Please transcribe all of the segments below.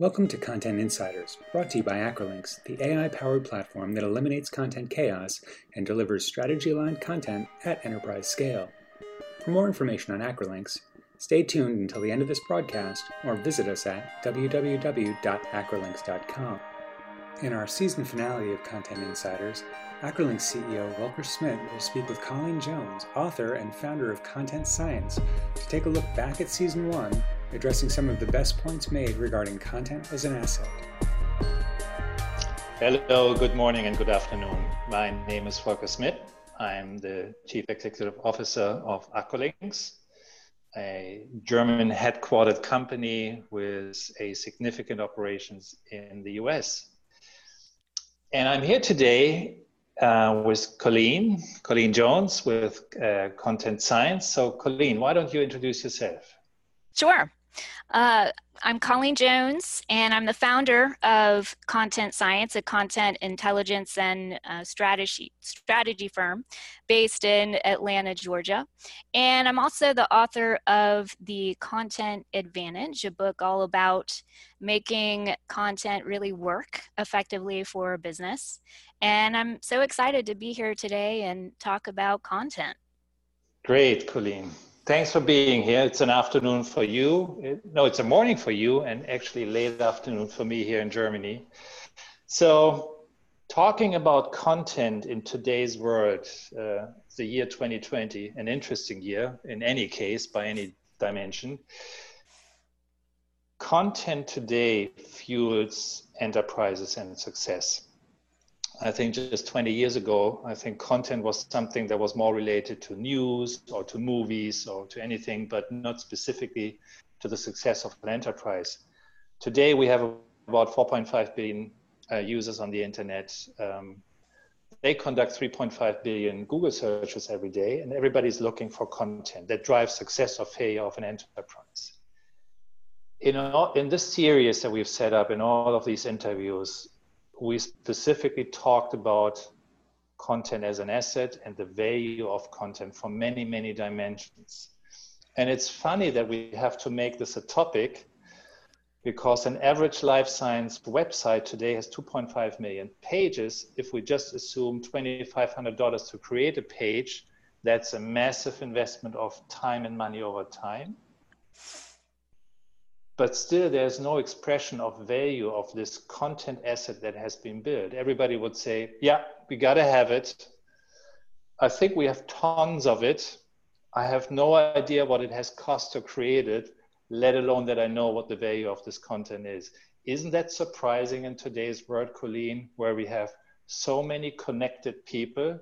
Welcome to Content Insiders, brought to you by Acrolinx, the AI powered platform that eliminates content chaos and delivers strategy aligned content at enterprise scale. For more information on Acrolinx, stay tuned until the end of this broadcast or visit us at www.acrolinx.com. In our season finale of Content Insiders, Acrolinx CEO Volker Smid will speak with Colleen Jones, author and founder of Content Science, to take a look back at season one addressing some of the best points made regarding content as an asset. Hello, good morning and good afternoon. My name is Volker Smid. I'm the Chief Executive Officer of Acrolinx, a German headquartered company with a significant operations in the US. And I'm here today uh, with Colleen, Colleen Jones with uh, Content Science. So, Colleen, why don't you introduce yourself? Sure. Uh, I'm Colleen Jones, and I'm the founder of Content Science, a content intelligence and uh, strategy strategy firm based in Atlanta, Georgia. And I'm also the author of the Content Advantage, a book all about making content really work effectively for a business. And I'm so excited to be here today and talk about content. Great, Colleen. Thanks for being here. It's an afternoon for you. It, no, it's a morning for you, and actually late afternoon for me here in Germany. So, talking about content in today's world, uh, the year 2020, an interesting year in any case, by any dimension. Content today fuels enterprises and success. I think just 20 years ago, I think content was something that was more related to news or to movies or to anything, but not specifically to the success of an enterprise. Today, we have about 4.5 billion uh, users on the internet. Um, they conduct 3.5 billion Google searches every day, and everybody's looking for content that drives success or failure of an enterprise. In, all, in this series that we've set up in all of these interviews, we specifically talked about content as an asset and the value of content from many, many dimensions. And it's funny that we have to make this a topic because an average life science website today has 2.5 million pages. If we just assume $2,500 to create a page, that's a massive investment of time and money over time but still there's no expression of value of this content asset that has been built. Everybody would say yeah we got to have it. I think we have tons of it. I have no idea what it has cost to create it let alone that i know what the value of this content is. Isn't that surprising in today's world colleen where we have so many connected people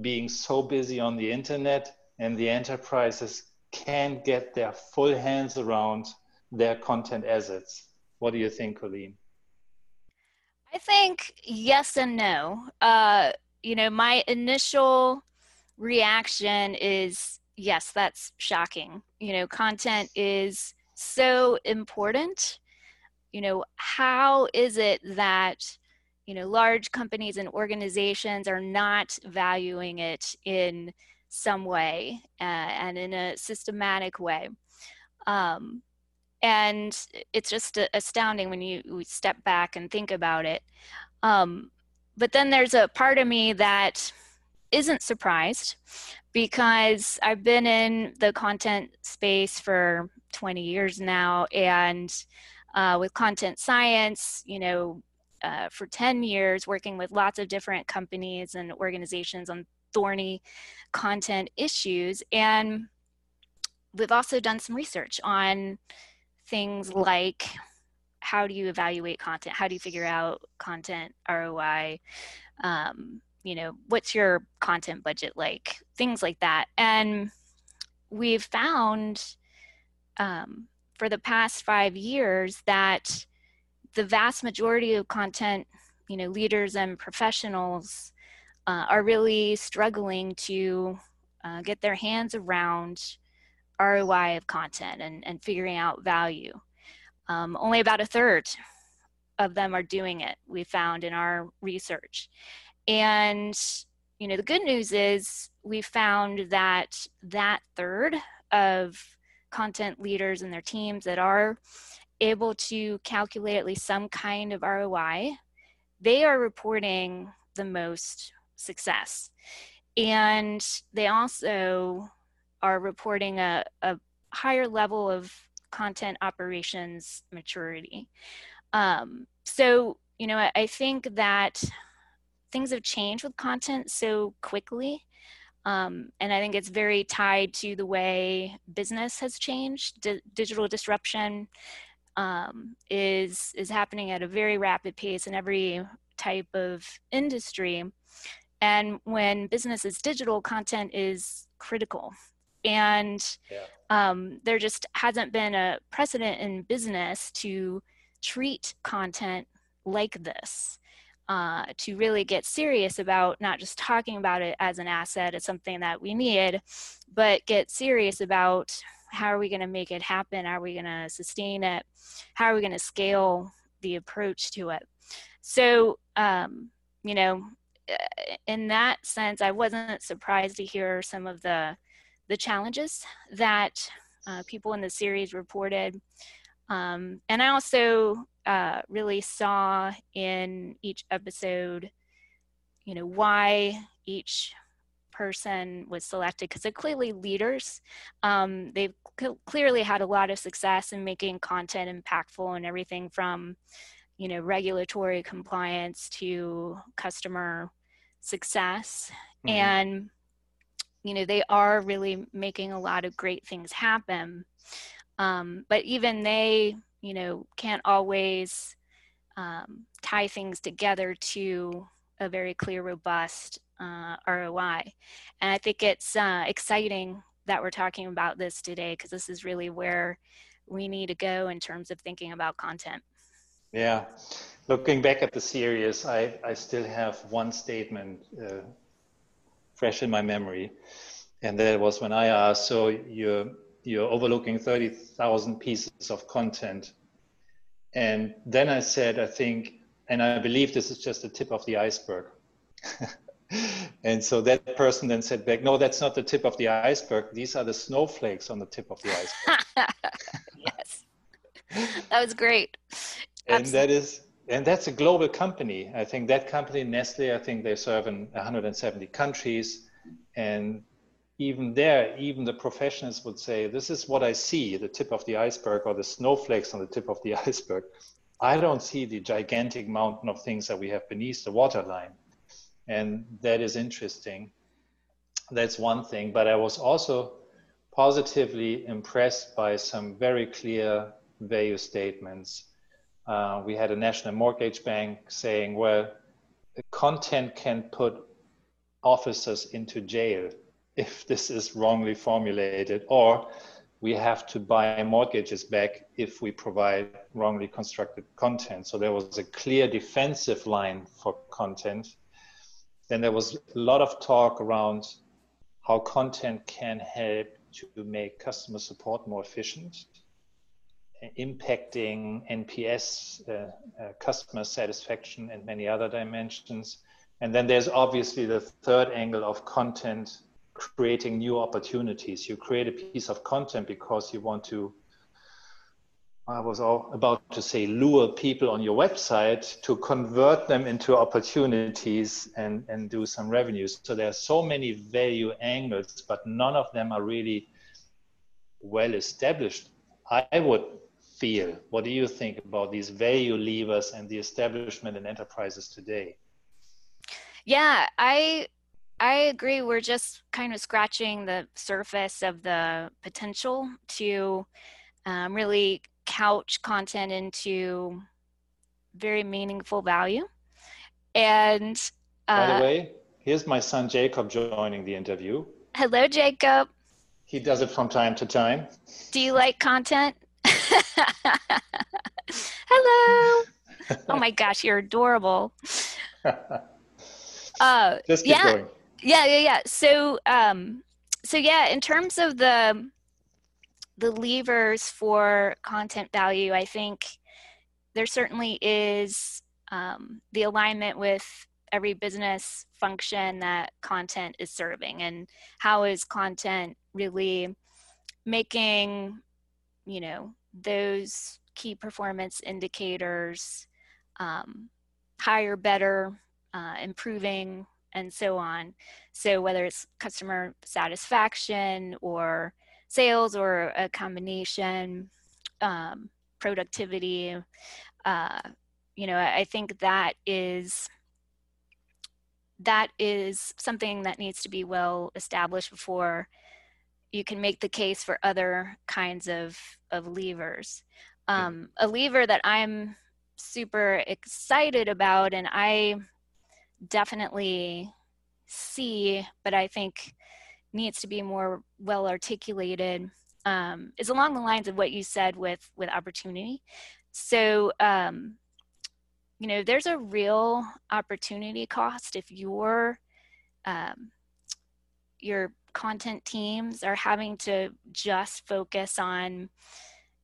being so busy on the internet and the enterprises can't get their full hands around their content assets. What do you think, Colleen? I think yes and no. Uh, you know, my initial reaction is yes, that's shocking. You know, content is so important. You know, how is it that, you know, large companies and organizations are not valuing it in some way uh, and in a systematic way? Um, and it's just astounding when you step back and think about it. Um, but then there's a part of me that isn't surprised because i've been in the content space for 20 years now and uh, with content science you know uh, for 10 years working with lots of different companies and organizations on thorny content issues and we've also done some research on things like how do you evaluate content? How do you figure out content ROI? Um, you know, what's your content budget like? Things like that. And we've found um, for the past five years that the vast majority of content, you know, leaders and professionals uh, are really struggling to uh, get their hands around ROI of content and, and figuring out value. Um, only about a third of them are doing it, we found in our research. And, you know, the good news is we found that that third of content leaders and their teams that are able to calculate at least some kind of ROI, they are reporting the most success. And they also are reporting a, a higher level of content operations maturity. Um, so, you know, I, I think that things have changed with content so quickly. Um, and I think it's very tied to the way business has changed. D- digital disruption um, is is happening at a very rapid pace in every type of industry. And when business is digital, content is critical. And yeah. um, there just hasn't been a precedent in business to treat content like this. Uh, to really get serious about not just talking about it as an asset, as something that we need, but get serious about how are we going to make it happen? How are we going to sustain it? How are we going to scale the approach to it? So, um, you know, uh, in that sense, I wasn't surprised to hear some of the the challenges that uh, people in the series reported, um, and I also uh, really saw in each episode, you know, why each person was selected because they're clearly leaders. Um, they've c- clearly had a lot of success in making content impactful and everything from you know regulatory compliance to customer success mm-hmm. and you know they are really making a lot of great things happen. Um, but even they you know can't always um, tie things together to a very clear robust uh, roi and i think it's uh, exciting that we're talking about this today because this is really where we need to go in terms of thinking about content. Yeah. Looking back at the series, I, I still have one statement uh, fresh in my memory. And that was when I asked, so you're, you're overlooking 30,000 pieces of content. And then I said, I think, and I believe this is just the tip of the iceberg. and so that person then said back, no, that's not the tip of the iceberg. These are the snowflakes on the tip of the iceberg. yes. That was great and that is and that's a global company. I think that company Nestlé i think they serve in 170 countries. And even there even the professionals would say this is what i see the tip of the iceberg or the snowflakes on the tip of the iceberg. I don't see the gigantic mountain of things that we have beneath the waterline. And that is interesting. That's one thing. But i was also positively impressed by some very clear value statements uh, we had a national mortgage bank saying, well, content can put officers into jail if this is wrongly formulated, or we have to buy mortgages back if we provide wrongly constructed content. So there was a clear defensive line for content. Then there was a lot of talk around how content can help to make customer support more efficient impacting NPS, uh, uh, customer satisfaction, and many other dimensions. And then there's obviously the third angle of content creating new opportunities. You create a piece of content because you want to, I was about to say, lure people on your website to convert them into opportunities and, and do some revenues. So there are so many value angles, but none of them are really well established. I would feel? What do you think about these value levers and the establishment in enterprises today? Yeah, I I agree. We're just kind of scratching the surface of the potential to um, really couch content into very meaningful value. And uh, by the way, here's my son Jacob joining the interview. Hello, Jacob. He does it from time to time. Do you like content? Hello. oh my gosh, you're adorable. Uh, Just keep yeah, going. Yeah, yeah, yeah. So, um, so yeah, in terms of the the levers for content value, I think there certainly is um, the alignment with every business function that content is serving, and how is content really making, you know, those key performance indicators, um, higher, better, uh, improving, and so on. So whether it's customer satisfaction or sales or a combination, um, productivity, uh, you know, I think that is that is something that needs to be well established before you can make the case for other kinds of of levers. Um, a lever that I'm super excited about, and I definitely see, but I think needs to be more well articulated, um, is along the lines of what you said with with opportunity. So, um, you know, there's a real opportunity cost if your um, your content teams are having to just focus on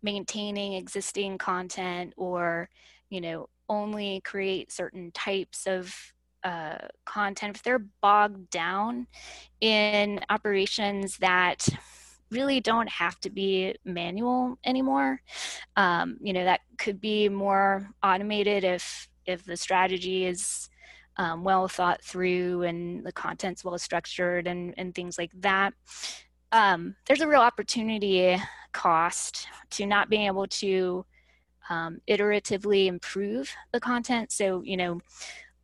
maintaining existing content or you know only create certain types of uh, content. If they're bogged down in operations that really don't have to be manual anymore um, you know that could be more automated if if the strategy is um, well thought through and the content's well structured and, and things like that um, there's a real opportunity cost to not being able to um, iteratively improve the content so you know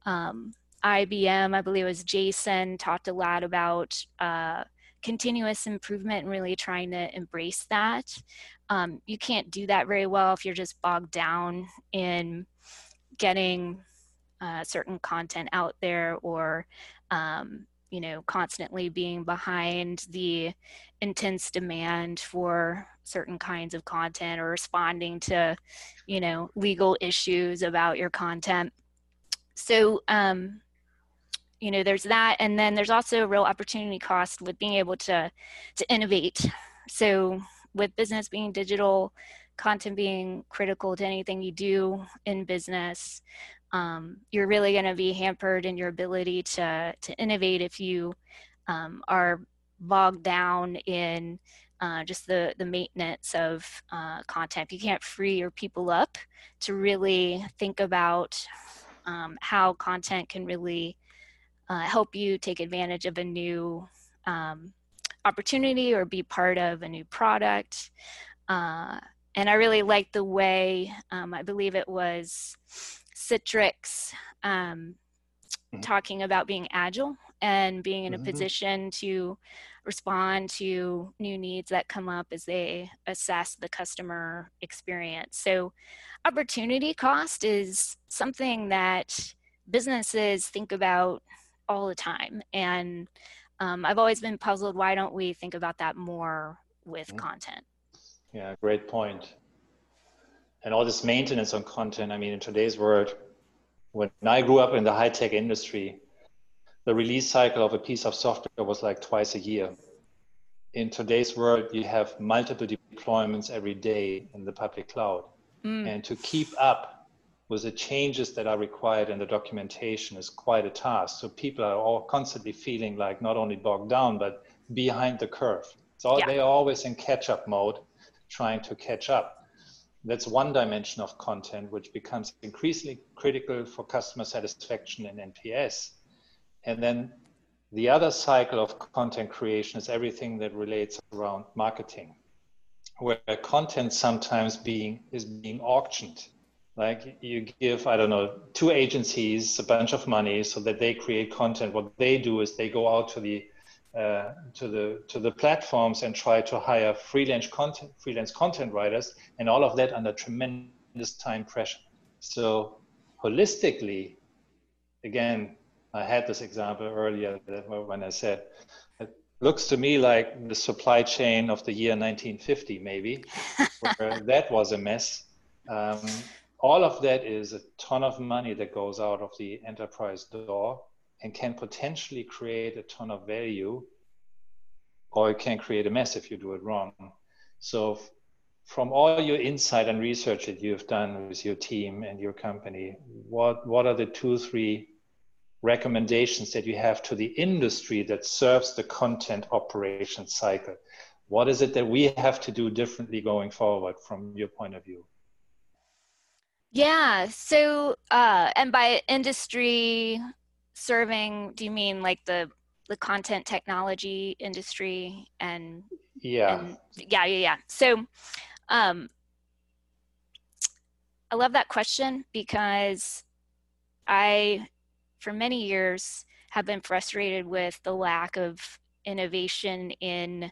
um, IBM, I believe it was Jason, talked a lot about uh, continuous improvement and really trying to embrace that. Um, you can't do that very well if you're just bogged down in getting uh, certain content out there or um, you know constantly being behind the intense demand for certain kinds of content or responding to you know legal issues about your content. So um, you know there's that and then there's also a real opportunity cost with being able to to innovate. So with business being digital content being critical to anything you do in business um, you're really going to be hampered in your ability to to innovate if you um, are bogged down in uh, just the the maintenance of uh, content. You can't free your people up to really think about um, how content can really uh, help you take advantage of a new um, opportunity or be part of a new product. Uh, and I really like the way, um, I believe it was Citrix um, mm-hmm. talking about being agile and being in a mm-hmm. position to respond to new needs that come up as they assess the customer experience. So, opportunity cost is something that businesses think about all the time. And um, I've always been puzzled why don't we think about that more with mm-hmm. content? Yeah, great point. And all this maintenance on content, I mean, in today's world, when I grew up in the high tech industry, the release cycle of a piece of software was like twice a year. In today's world, you have multiple deployments every day in the public cloud. Mm. And to keep up with the changes that are required in the documentation is quite a task. So people are all constantly feeling like not only bogged down, but behind the curve. So yeah. they are always in catch up mode, trying to catch up. That's one dimension of content, which becomes increasingly critical for customer satisfaction and NPS. And then the other cycle of content creation is everything that relates around marketing, where content sometimes being is being auctioned like you give i don't know two agencies a bunch of money so that they create content what they do is they go out to the uh, to the to the platforms and try to hire freelance content freelance content writers and all of that under tremendous time pressure. So holistically again i had this example earlier when i said it looks to me like the supply chain of the year 1950 maybe where that was a mess. Um, all of that is a ton of money that goes out of the enterprise door and can potentially create a ton of value or it can create a mess if you do it wrong so from all your insight and research that you've done with your team and your company what what are the two three recommendations that you have to the industry that serves the content operation cycle what is it that we have to do differently going forward from your point of view Yeah. So, uh, and by industry serving, do you mean like the the content technology industry and yeah, and, yeah, yeah, yeah. So, um, I love that question because I, for many years, have been frustrated with the lack of innovation in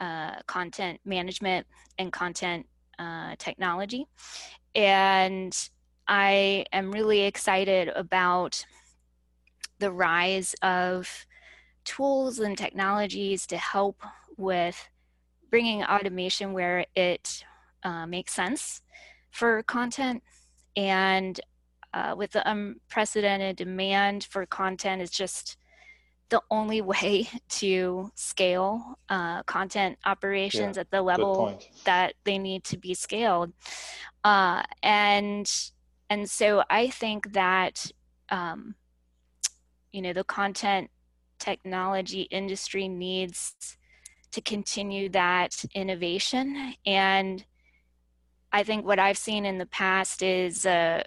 uh, content management and content uh, technology. And I am really excited about the rise of tools and technologies to help with bringing automation where it uh, makes sense for content. And uh, with the unprecedented demand for content is just the only way to scale uh, content operations yeah, at the level that they need to be scaled. Uh, and and so i think that um, you know the content technology industry needs to continue that innovation. And i think what i've seen in the past is a,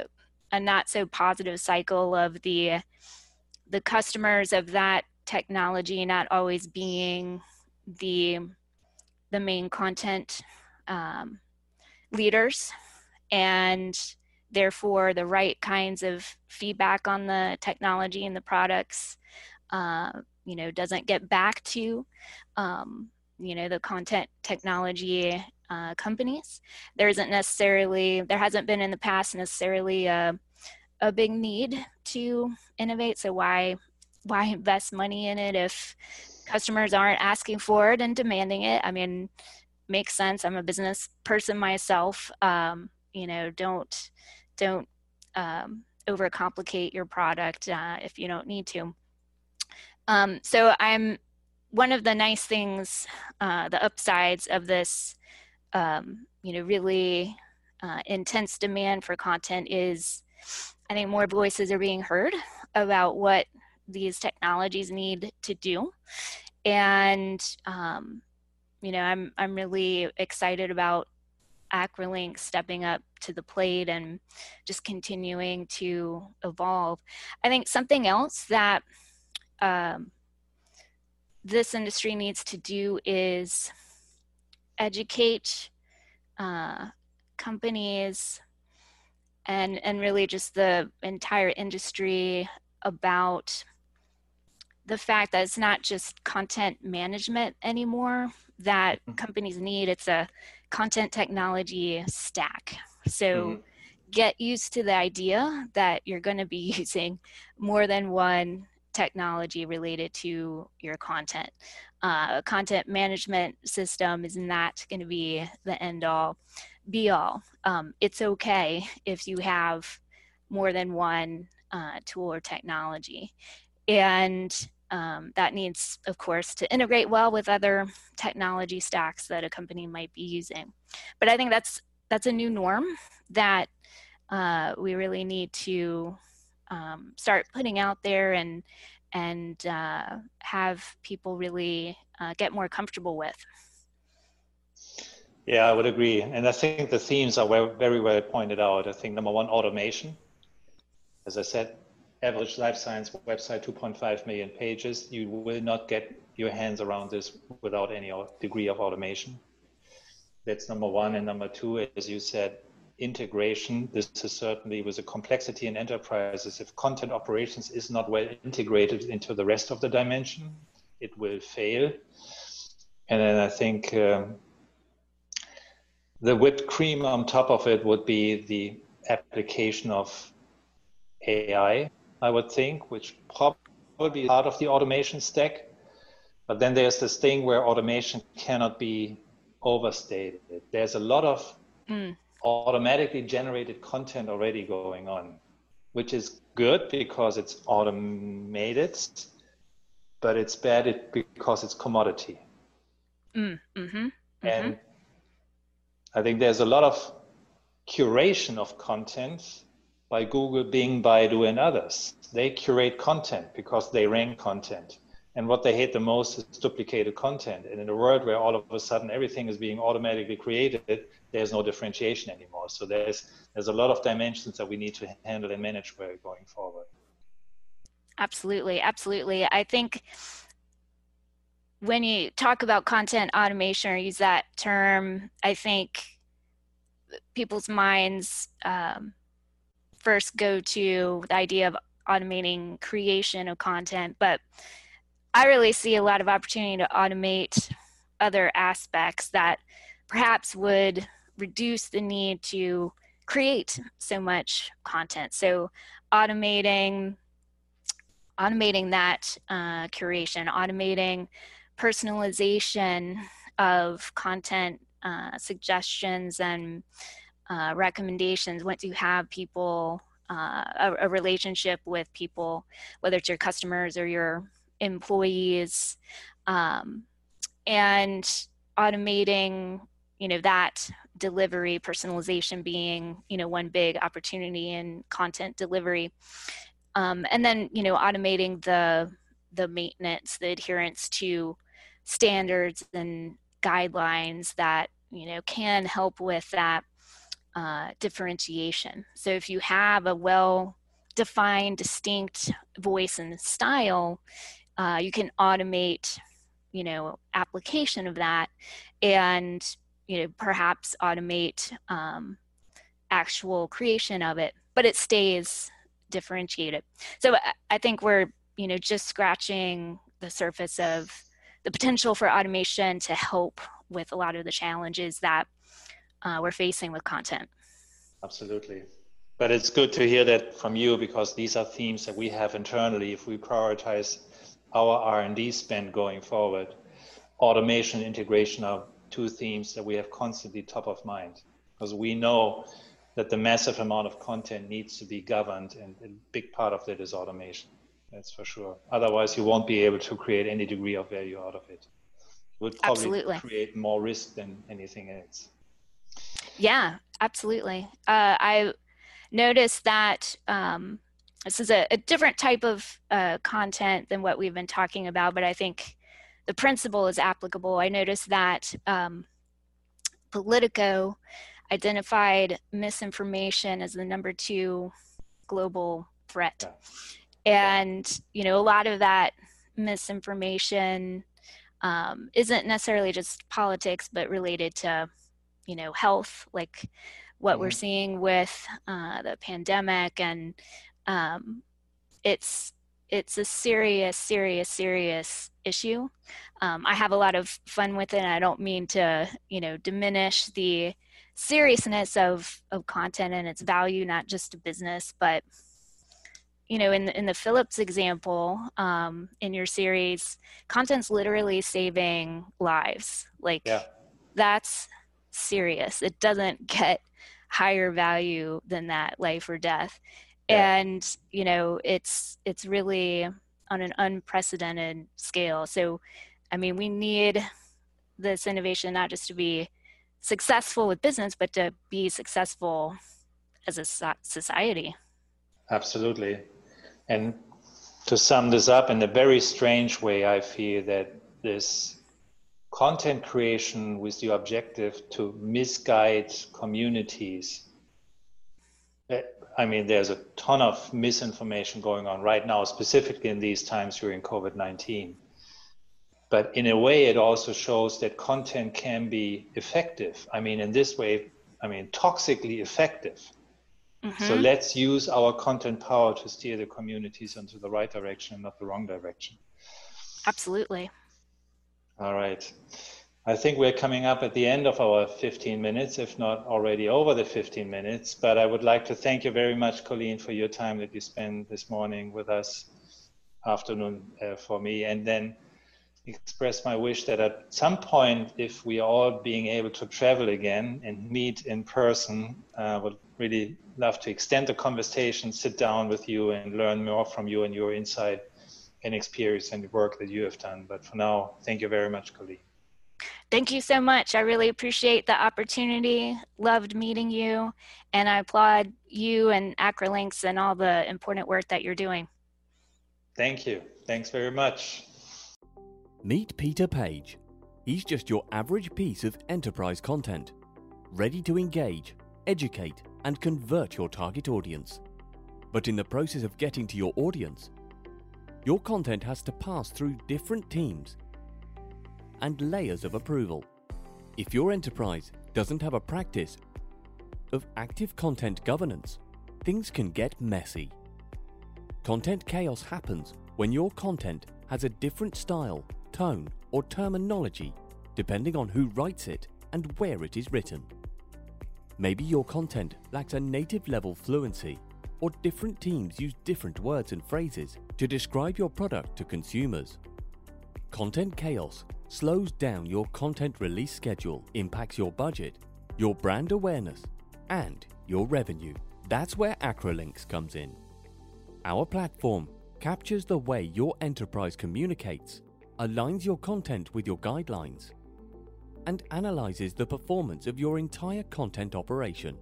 a not so positive cycle of the the customers of that technology not always being the the main content um, leaders. And therefore the right kinds of feedback on the technology and the products uh, you know doesn't get back to um, you know the content technology uh, companies. There isn't necessarily there hasn't been in the past necessarily a, a big need to innovate. So why why invest money in it if customers aren't asking for it and demanding it? I mean makes sense. I'm a business person myself. Um, you know don't don't um, overcomplicate your product uh, if you don't need to. Um, so i'm one of the nice things uh, the upsides of this um, you know really uh, intense demand for content is i think more voices are being heard about what these technologies need to do. And um, you know i'm i'm really excited about Acrolinx stepping up to the plate and just continuing to evolve i think something else that um, this industry needs to do is educate uh, companies and and really just the entire industry about the fact that it's not just content management anymore that mm-hmm. companies need it's a content technology stack. So mm-hmm. get used to the idea that you're going to be using more than one technology related to your content. Uh, content management system is not going to be the end all be all. Um, it's okay if you have more than one uh, tool or technology. And um, that needs, of course, to integrate well with other technology stacks that a company might be using. But I think that's that's a new norm that uh, we really need to um, start putting out there and and uh, have people really uh, get more comfortable with. Yeah, I would agree, and I think the themes are very well pointed out. I think number one, automation. As I said, average life science website, 2.5 million pages. You will not get your hands around this without any degree of automation. That's number one. And number two, as you said, integration. This is certainly with the complexity in enterprises. If content operations is not well integrated into the rest of the dimension, it will fail. And then I think um, the whipped cream on top of it would be the application of AI I would think, which probably is part of the automation stack. But then there's this thing where automation cannot be overstated. There's a lot of mm. automatically generated content already going on, which is good because it's automated, but it's bad because it's commodity. Mm. Mm-hmm. Mm-hmm. And I think there's a lot of curation of content by Google, Bing, Baidu, and others. They curate content because they rank content. And what they hate the most is duplicated content. And in a world where all of a sudden everything is being automatically created, there's no differentiation anymore. So there's there's a lot of dimensions that we need to handle and manage going forward. Absolutely, absolutely. I think when you talk about content automation or use that term, I think people's minds um, first go to the idea of automating creation of content, but I really see a lot of opportunity to automate other aspects that perhaps would reduce the need to create so much content. So automating automating that uh, curation, automating personalization of content uh, suggestions and uh, recommendations once you have people uh, a, a, relationship with people whether it's your customers or your employees um, and automating you know that delivery personalization being you know one big opportunity in content delivery. Um, and then you know automating the the maintenance the adherence to standards and guidelines that you know can help with that uh, differentiation. So if you have a well defined distinct voice and style uh, you can automate you know application of that and you know perhaps automate um, actual creation of it but it stays differentiated. So i think we're you know just scratching the surface of the potential for automation to help with a lot of the challenges that uh, we're facing with content. Absolutely. But it's good to hear that from you because these are themes that we have internally if we prioritize our r&d spend going forward. Automation and integration are two themes that we have constantly top of mind because we know that the massive amount of content needs to be governed and a big part of that is automation that's for sure. Otherwise you won't be able to create any degree of value out of it. It would probably absolutely. create more risk than anything else yeah absolutely uh, i noticed that um, this is a, a different type of uh, content than what we've been talking about but i think the principle is applicable. I noticed that um, Politico identified misinformation as the number two global threat. And, you know, a lot of that misinformation um, isn't necessarily just politics, but related to, you know, health, like what mm-hmm. we're seeing with uh, the pandemic. And um, it's, it's a serious, serious, serious issue. Um, I have a lot of fun with it, and I don't mean to, you know, diminish the seriousness of of content and its value, not just to business, but you know, in the, in the Philips example um, in your series, content's literally saving lives. Like yeah. that's serious. It doesn't get higher value than that, life or death yeah. and you know it's it's really on an unprecedented scale so i mean we need this innovation not just to be successful with business but to be successful as a society absolutely and to sum this up in a very strange way i feel that this content creation with the objective to misguide communities I mean, there's a ton of misinformation going on right now, specifically in these times during COVID 19. But in a way, it also shows that content can be effective. I mean, in this way, I mean, toxically effective. Mm-hmm. So let's use our content power to steer the communities into the right direction, and not the wrong direction. Absolutely. All right. I think we're coming up at the end of our 15 minutes, if not already over the 15 minutes. But I would like to thank you very much, Colleen, for your time that you spent this morning with us, afternoon uh, for me, and then express my wish that at some point, if we are all being able to travel again and meet in person, I uh, would really love to extend the conversation, sit down with you, and learn more from you and your insight and experience and the work that you have done. But for now, thank you very much, Colleen. Thank you so much. I really appreciate the opportunity. Loved meeting you, and I applaud you and Acrolinx and all the important work that you're doing. Thank you. Thanks very much. Meet Peter Page. He's just your average piece of enterprise content. ready to engage, educate, and convert your target audience. But in the process of getting to your audience, your content has to pass through different teams and layers of approval. If your enterprise doesn't have a practice of active content governance, things can get messy. Content chaos happens when your content has a different style, tone, or terminology depending on who writes it and where it is written. Maybe your content lacks a native level fluency, or different teams use different words and phrases to describe your product to consumers. Content chaos slows down your content release schedule, impacts your budget, your brand awareness, and your revenue. That's where Acrolinx comes in. Our platform captures the way your enterprise communicates, aligns your content with your guidelines, and analyzes the performance of your entire content operation.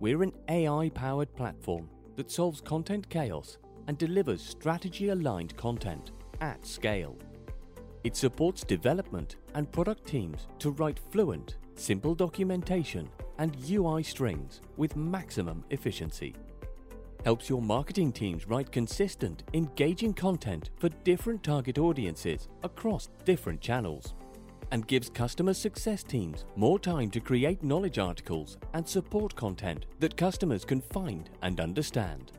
We're an AI powered platform that solves content chaos and delivers strategy aligned content at scale. It supports development and product teams to write fluent, simple documentation and UI strings with maximum efficiency. Helps your marketing teams write consistent, engaging content for different target audiences across different channels and gives customer success teams more time to create knowledge articles and support content that customers can find and understand.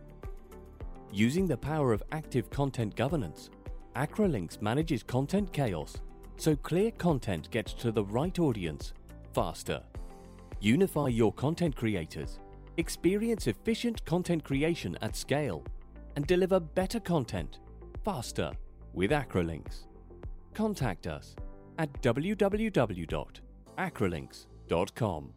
Using the power of active content governance, Acrolinx manages content chaos so clear content gets to the right audience faster. Unify your content creators, experience efficient content creation at scale, and deliver better content faster with Acrolinx. Contact us at www.acrolinx.com.